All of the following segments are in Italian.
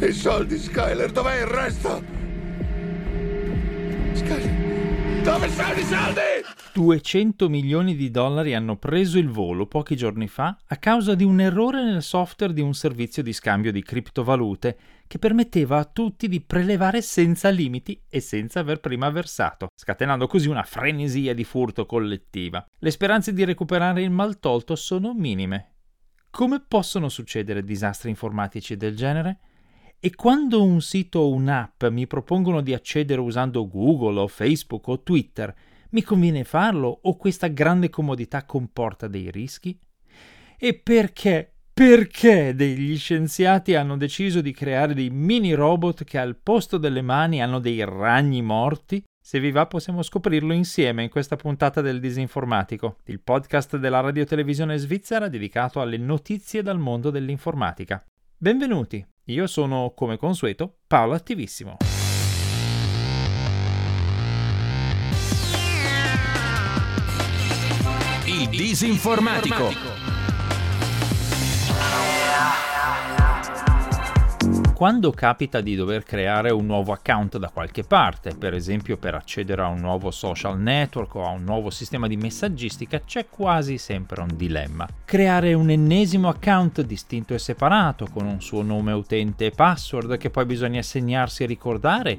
I soldi, Skyler, dov'è il resto? Skyler, dove sono i soldi? 200 milioni di dollari hanno preso il volo pochi giorni fa a causa di un errore nel software di un servizio di scambio di criptovalute che permetteva a tutti di prelevare senza limiti e senza aver prima versato, scatenando così una frenesia di furto collettiva. Le speranze di recuperare il maltolto sono minime. Come possono succedere disastri informatici del genere? E quando un sito o un'app mi propongono di accedere usando Google o Facebook o Twitter, mi conviene farlo o questa grande comodità comporta dei rischi? E perché, perché degli scienziati hanno deciso di creare dei mini robot che al posto delle mani hanno dei ragni morti? Se vi va possiamo scoprirlo insieme in questa puntata del Disinformatico, il podcast della radiotelevisione svizzera dedicato alle notizie dal mondo dell'informatica. Benvenuti! Io sono, come consueto, Paolo Attivissimo. Il Disinformatico. Quando capita di dover creare un nuovo account da qualche parte, per esempio per accedere a un nuovo social network o a un nuovo sistema di messaggistica, c'è quasi sempre un dilemma. Creare un ennesimo account distinto e separato, con un suo nome utente e password che poi bisogna segnarsi e ricordare,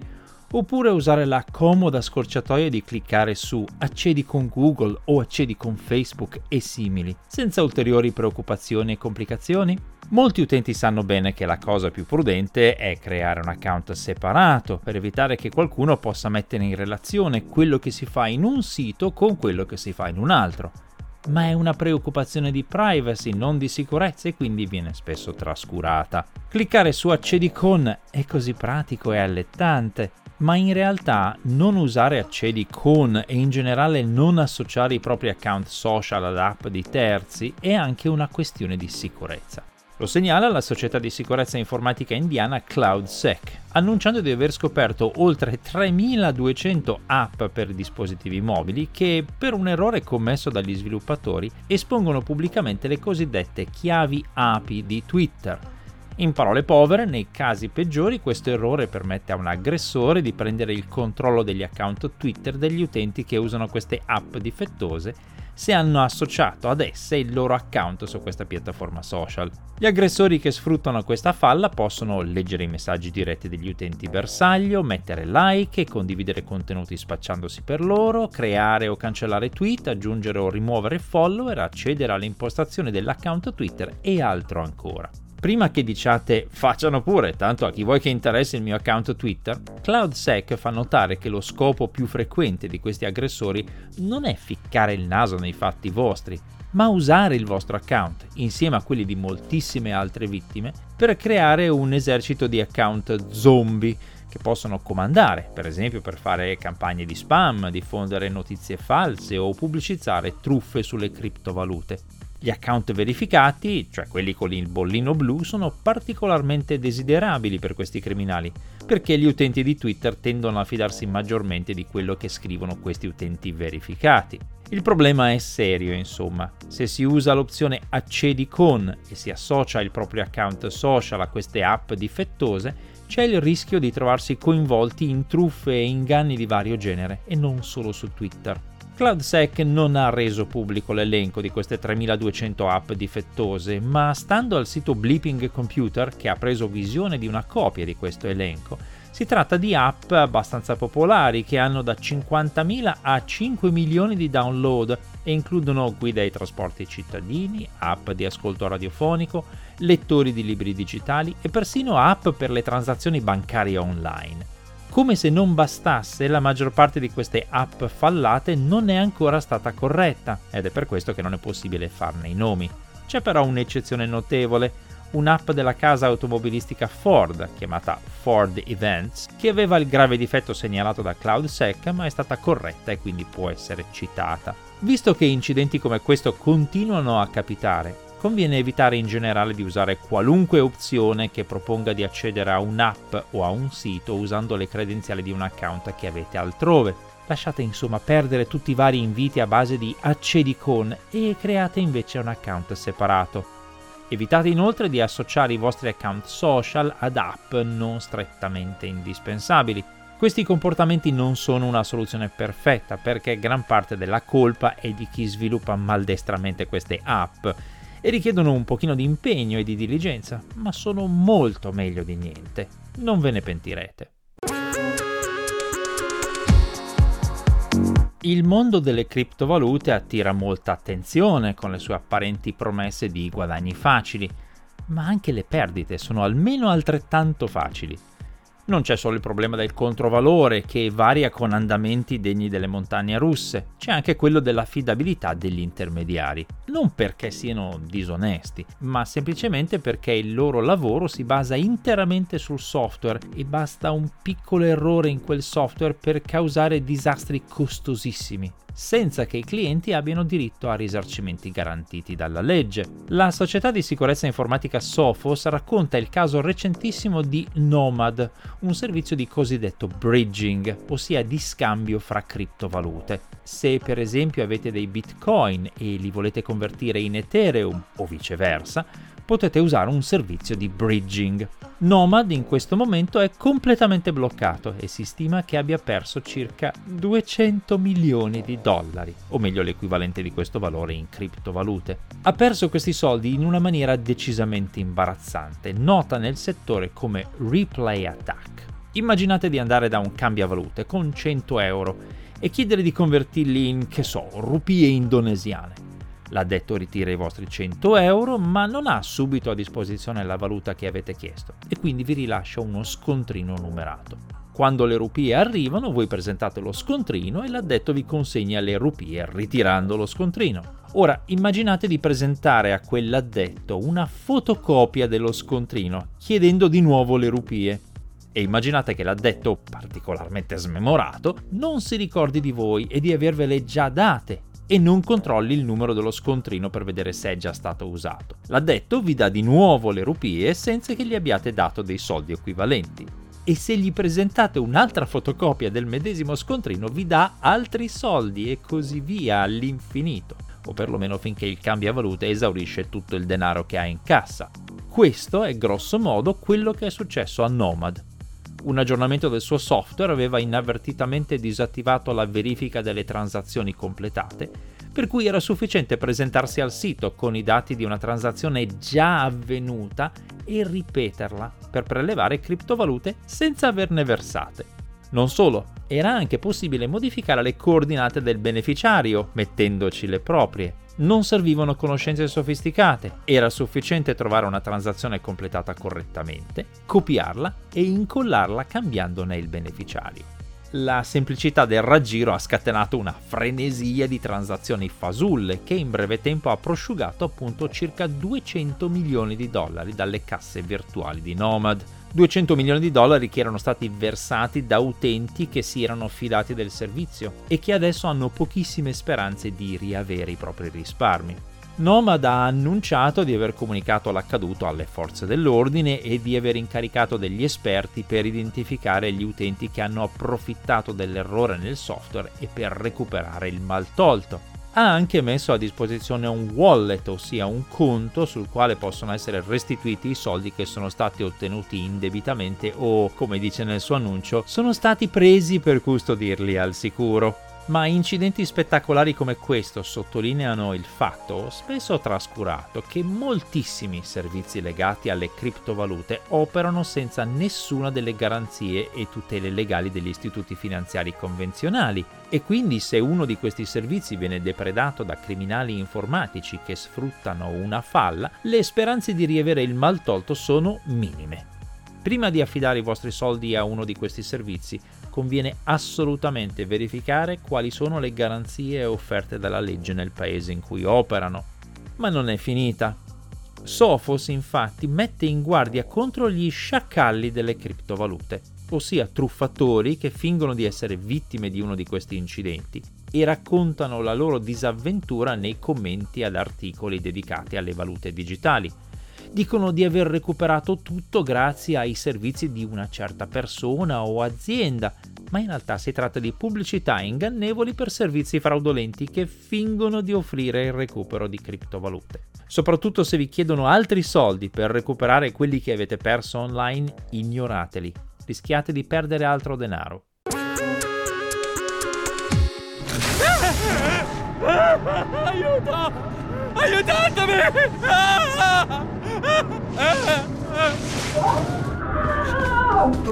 oppure usare la comoda scorciatoia di cliccare su accedi con Google o accedi con Facebook e simili, senza ulteriori preoccupazioni e complicazioni? Molti utenti sanno bene che la cosa più prudente è creare un account separato per evitare che qualcuno possa mettere in relazione quello che si fa in un sito con quello che si fa in un altro. Ma è una preoccupazione di privacy, non di sicurezza e quindi viene spesso trascurata. Cliccare su accedi con è così pratico e allettante, ma in realtà non usare accedi con e in generale non associare i propri account social ad app di terzi è anche una questione di sicurezza. Lo segnala la società di sicurezza informatica indiana CloudSec, annunciando di aver scoperto oltre 3200 app per dispositivi mobili che, per un errore commesso dagli sviluppatori, espongono pubblicamente le cosiddette chiavi API di Twitter. In parole povere, nei casi peggiori questo errore permette a un aggressore di prendere il controllo degli account Twitter degli utenti che usano queste app difettose se hanno associato ad esse il loro account su questa piattaforma social. Gli aggressori che sfruttano questa falla possono leggere i messaggi diretti degli utenti bersaglio, mettere like e condividere contenuti spacciandosi per loro, creare o cancellare tweet, aggiungere o rimuovere follower, accedere alle impostazioni dell'account Twitter e altro ancora. Prima che diciate facciano pure, tanto a chi vuoi che interessi il mio account Twitter, CloudSec fa notare che lo scopo più frequente di questi aggressori non è ficcare il naso nei fatti vostri, ma usare il vostro account, insieme a quelli di moltissime altre vittime, per creare un esercito di account zombie che possono comandare, per esempio per fare campagne di spam, diffondere notizie false o pubblicizzare truffe sulle criptovalute. Gli account verificati, cioè quelli con il bollino blu, sono particolarmente desiderabili per questi criminali, perché gli utenti di Twitter tendono a fidarsi maggiormente di quello che scrivono questi utenti verificati. Il problema è serio, insomma. Se si usa l'opzione accedi con e si associa il proprio account social a queste app difettose, c'è il rischio di trovarsi coinvolti in truffe e inganni di vario genere, e non solo su Twitter. CloudSec non ha reso pubblico l'elenco di queste 3200 app difettose, ma stando al sito Bleeping Computer, che ha preso visione di una copia di questo elenco, si tratta di app abbastanza popolari che hanno da 50.000 a 5 milioni di download e includono guide ai trasporti cittadini, app di ascolto radiofonico, lettori di libri digitali e persino app per le transazioni bancarie online. Come se non bastasse, la maggior parte di queste app fallate non è ancora stata corretta ed è per questo che non è possibile farne i nomi. C'è però un'eccezione notevole, un'app della casa automobilistica Ford, chiamata Ford Events, che aveva il grave difetto segnalato da CloudSec ma è stata corretta e quindi può essere citata. Visto che incidenti come questo continuano a capitare, conviene evitare in generale di usare qualunque opzione che proponga di accedere a un'app o a un sito usando le credenziali di un account che avete altrove. Lasciate insomma perdere tutti i vari inviti a base di accedi con e create invece un account separato. Evitate inoltre di associare i vostri account social ad app non strettamente indispensabili. Questi comportamenti non sono una soluzione perfetta perché gran parte della colpa è di chi sviluppa maldestramente queste app e richiedono un pochino di impegno e di diligenza, ma sono molto meglio di niente. Non ve ne pentirete. Il mondo delle criptovalute attira molta attenzione con le sue apparenti promesse di guadagni facili, ma anche le perdite sono almeno altrettanto facili. Non c'è solo il problema del controvalore che varia con andamenti degni delle montagne russe, c'è anche quello dell'affidabilità degli intermediari. Non perché siano disonesti, ma semplicemente perché il loro lavoro si basa interamente sul software e basta un piccolo errore in quel software per causare disastri costosissimi senza che i clienti abbiano diritto a risarcimenti garantiti dalla legge. La società di sicurezza informatica Sophos racconta il caso recentissimo di Nomad, un servizio di cosiddetto bridging, ossia di scambio fra criptovalute. Se per esempio avete dei bitcoin e li volete convertire in Ethereum o viceversa, potete usare un servizio di bridging. Nomad in questo momento è completamente bloccato e si stima che abbia perso circa 200 milioni di dollari, o meglio l'equivalente di questo valore in criptovalute. Ha perso questi soldi in una maniera decisamente imbarazzante, nota nel settore come replay attack. Immaginate di andare da un cambiavalute con 100 euro e chiedere di convertirli in, che so, rupie indonesiane. L'addetto ritira i vostri 100 euro, ma non ha subito a disposizione la valuta che avete chiesto e quindi vi rilascia uno scontrino numerato. Quando le rupie arrivano, voi presentate lo scontrino e l'addetto vi consegna le rupie ritirando lo scontrino. Ora immaginate di presentare a quell'addetto una fotocopia dello scontrino, chiedendo di nuovo le rupie. E immaginate che l'addetto, particolarmente smemorato, non si ricordi di voi e di avervele già date e non controlli il numero dello scontrino per vedere se è già stato usato. L'addetto vi dà di nuovo le rupie senza che gli abbiate dato dei soldi equivalenti. E se gli presentate un'altra fotocopia del medesimo scontrino vi dà altri soldi e così via all'infinito, o perlomeno finché il cambiavalute esaurisce tutto il denaro che ha in cassa. Questo è grosso modo quello che è successo a Nomad, un aggiornamento del suo software aveva inavvertitamente disattivato la verifica delle transazioni completate, per cui era sufficiente presentarsi al sito con i dati di una transazione già avvenuta e ripeterla per prelevare criptovalute senza averne versate. Non solo, era anche possibile modificare le coordinate del beneficiario mettendoci le proprie non servivano conoscenze sofisticate, era sufficiente trovare una transazione completata correttamente, copiarla e incollarla cambiandone il beneficiario. La semplicità del raggiro ha scatenato una frenesia di transazioni fasulle che in breve tempo ha prosciugato appunto circa 200 milioni di dollari dalle casse virtuali di Nomad. 200 milioni di dollari che erano stati versati da utenti che si erano fidati del servizio e che adesso hanno pochissime speranze di riavere i propri risparmi. Nomad ha annunciato di aver comunicato l'accaduto alle forze dell'ordine e di aver incaricato degli esperti per identificare gli utenti che hanno approfittato dell'errore nel software e per recuperare il maltolto. Ha anche messo a disposizione un wallet, ossia un conto sul quale possono essere restituiti i soldi che sono stati ottenuti indebitamente o, come dice nel suo annuncio, sono stati presi per custodirli al sicuro ma incidenti spettacolari come questo sottolineano il fatto, spesso trascurato, che moltissimi servizi legati alle criptovalute operano senza nessuna delle garanzie e tutele legali degli istituti finanziari convenzionali e quindi se uno di questi servizi viene depredato da criminali informatici che sfruttano una falla, le speranze di riavere il maltolto sono minime. Prima di affidare i vostri soldi a uno di questi servizi, conviene assolutamente verificare quali sono le garanzie offerte dalla legge nel paese in cui operano. Ma non è finita. Sophos infatti mette in guardia contro gli sciacalli delle criptovalute, ossia truffatori che fingono di essere vittime di uno di questi incidenti e raccontano la loro disavventura nei commenti ad articoli dedicati alle valute digitali dicono di aver recuperato tutto grazie ai servizi di una certa persona o azienda, ma in realtà si tratta di pubblicità ingannevoli per servizi fraudolenti che fingono di offrire il recupero di criptovalute. Soprattutto se vi chiedono altri soldi per recuperare quelli che avete perso online, ignorateli. Rischiate di perdere altro denaro. Aiuto! Aiutatemi!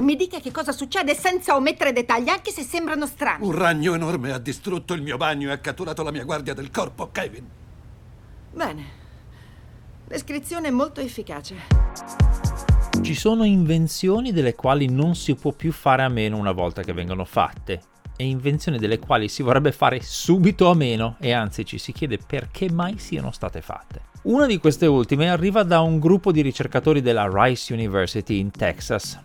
Mi dica che cosa succede senza omettere dettagli, anche se sembrano strani. Un ragno enorme ha distrutto il mio bagno e ha catturato la mia guardia del corpo, Kevin. Bene. Descrizione molto efficace. Ci sono invenzioni delle quali non si può più fare a meno una volta che vengono fatte e invenzioni delle quali si vorrebbe fare subito a meno e anzi ci si chiede perché mai siano state fatte. Una di queste ultime arriva da un gruppo di ricercatori della Rice University in Texas.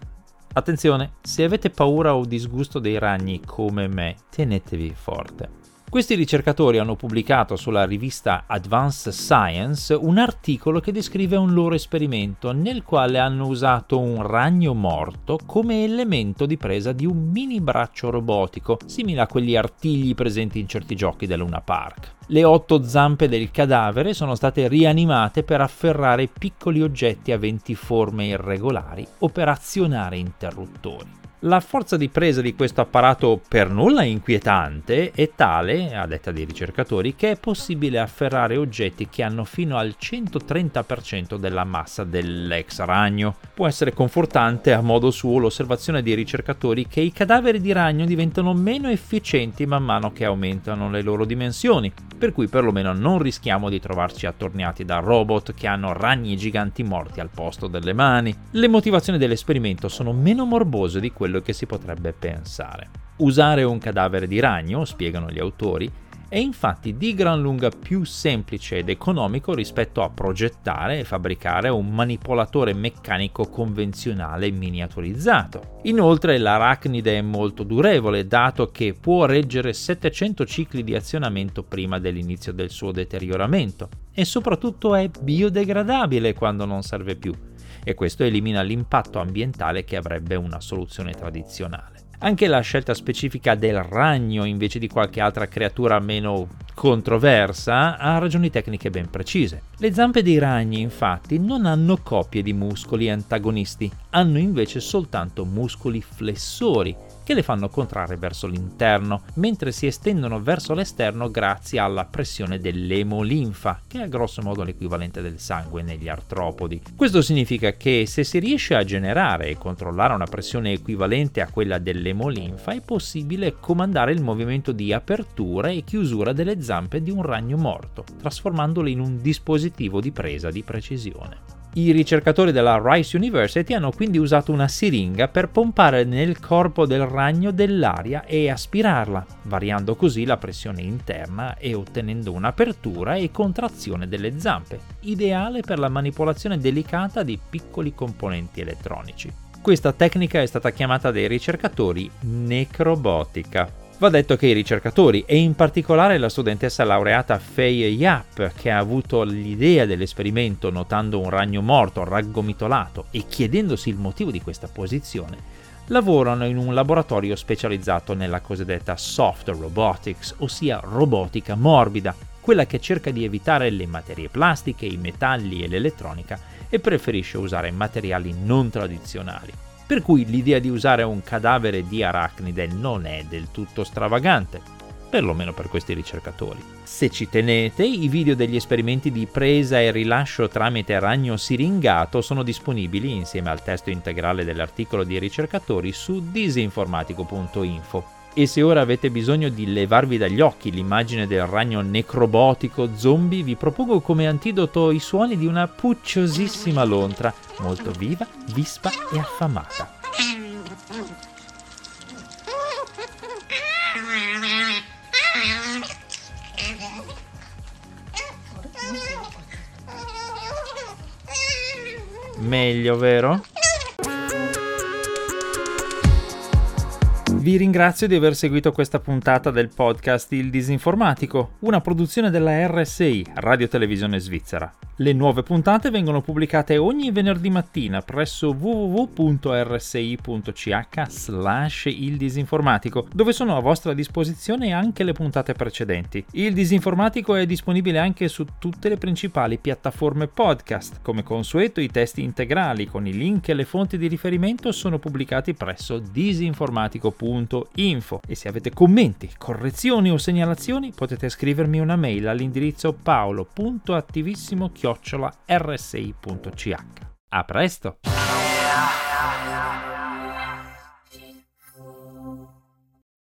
Attenzione, se avete paura o disgusto dei ragni come me, tenetevi forte. Questi ricercatori hanno pubblicato sulla rivista Advanced Science un articolo che descrive un loro esperimento nel quale hanno usato un ragno morto come elemento di presa di un mini braccio robotico, simile a quegli artigli presenti in certi giochi del Luna Park. Le otto zampe del cadavere sono state rianimate per afferrare piccoli oggetti aventi forme irregolari o per azionare interruttori. La forza di presa di questo apparato per nulla inquietante è tale, a detta dei ricercatori, che è possibile afferrare oggetti che hanno fino al 130% della massa dell'ex ragno. Può essere confortante a modo suo l'osservazione dei ricercatori che i cadaveri di ragno diventano meno efficienti man mano che aumentano le loro dimensioni, per cui perlomeno non rischiamo di trovarci attorniati da robot che hanno ragni giganti morti al posto delle mani. Le motivazioni dell'esperimento sono meno morbose di quelle quello che si potrebbe pensare. Usare un cadavere di ragno, spiegano gli autori, è infatti di gran lunga più semplice ed economico rispetto a progettare e fabbricare un manipolatore meccanico convenzionale miniaturizzato. Inoltre l'arachnide è molto durevole, dato che può reggere 700 cicli di azionamento prima dell'inizio del suo deterioramento e soprattutto è biodegradabile quando non serve più e questo elimina l'impatto ambientale che avrebbe una soluzione tradizionale. Anche la scelta specifica del ragno invece di qualche altra creatura meno controversa ha ragioni tecniche ben precise. Le zampe dei ragni infatti non hanno coppie di muscoli antagonisti, hanno invece soltanto muscoli flessori che le fanno contrarre verso l'interno, mentre si estendono verso l'esterno grazie alla pressione dell'emolinfa, che è grosso modo l'equivalente del sangue negli artropodi. Questo significa che se si riesce a generare e controllare una pressione equivalente a quella dell'emolinfa, è possibile comandare il movimento di apertura e chiusura delle zampe di un ragno morto, trasformandolo in un dispositivo di presa di precisione. I ricercatori della Rice University hanno quindi usato una siringa per pompare nel corpo del ragno dell'aria e aspirarla, variando così la pressione interna e ottenendo un'apertura e contrazione delle zampe, ideale per la manipolazione delicata di piccoli componenti elettronici. Questa tecnica è stata chiamata dai ricercatori necrobotica. Va detto che i ricercatori, e in particolare la studentessa laureata Fei Yap, che ha avuto l'idea dell'esperimento notando un ragno morto raggomitolato e chiedendosi il motivo di questa posizione, lavorano in un laboratorio specializzato nella cosiddetta soft robotics, ossia robotica morbida, quella che cerca di evitare le materie plastiche, i metalli e l'elettronica e preferisce usare materiali non tradizionali per cui l'idea di usare un cadavere di arachnide non è del tutto stravagante, perlomeno per questi ricercatori. Se ci tenete, i video degli esperimenti di presa e rilascio tramite ragno siringato sono disponibili insieme al testo integrale dell'articolo dei ricercatori su disinformatico.info. E se ora avete bisogno di levarvi dagli occhi l'immagine del ragno necrobotico zombie, vi propongo come antidoto i suoni di una pucciosissima lontra, molto viva, vispa e affamata. Meglio, vero? Vi ringrazio di aver seguito questa puntata del podcast Il Disinformatico, una produzione della RSI, Radio Televisione Svizzera. Le nuove puntate vengono pubblicate ogni venerdì mattina presso www.rsi.ch slash il disinformatico, dove sono a vostra disposizione anche le puntate precedenti. Il disinformatico è disponibile anche su tutte le principali piattaforme podcast. Come consueto i testi integrali con i link e le fonti di riferimento sono pubblicati presso disinformatico.info e se avete commenti, correzioni o segnalazioni potete scrivermi una mail all'indirizzo paolo.attivissimo.com chiocciola rsi.ch. A presto!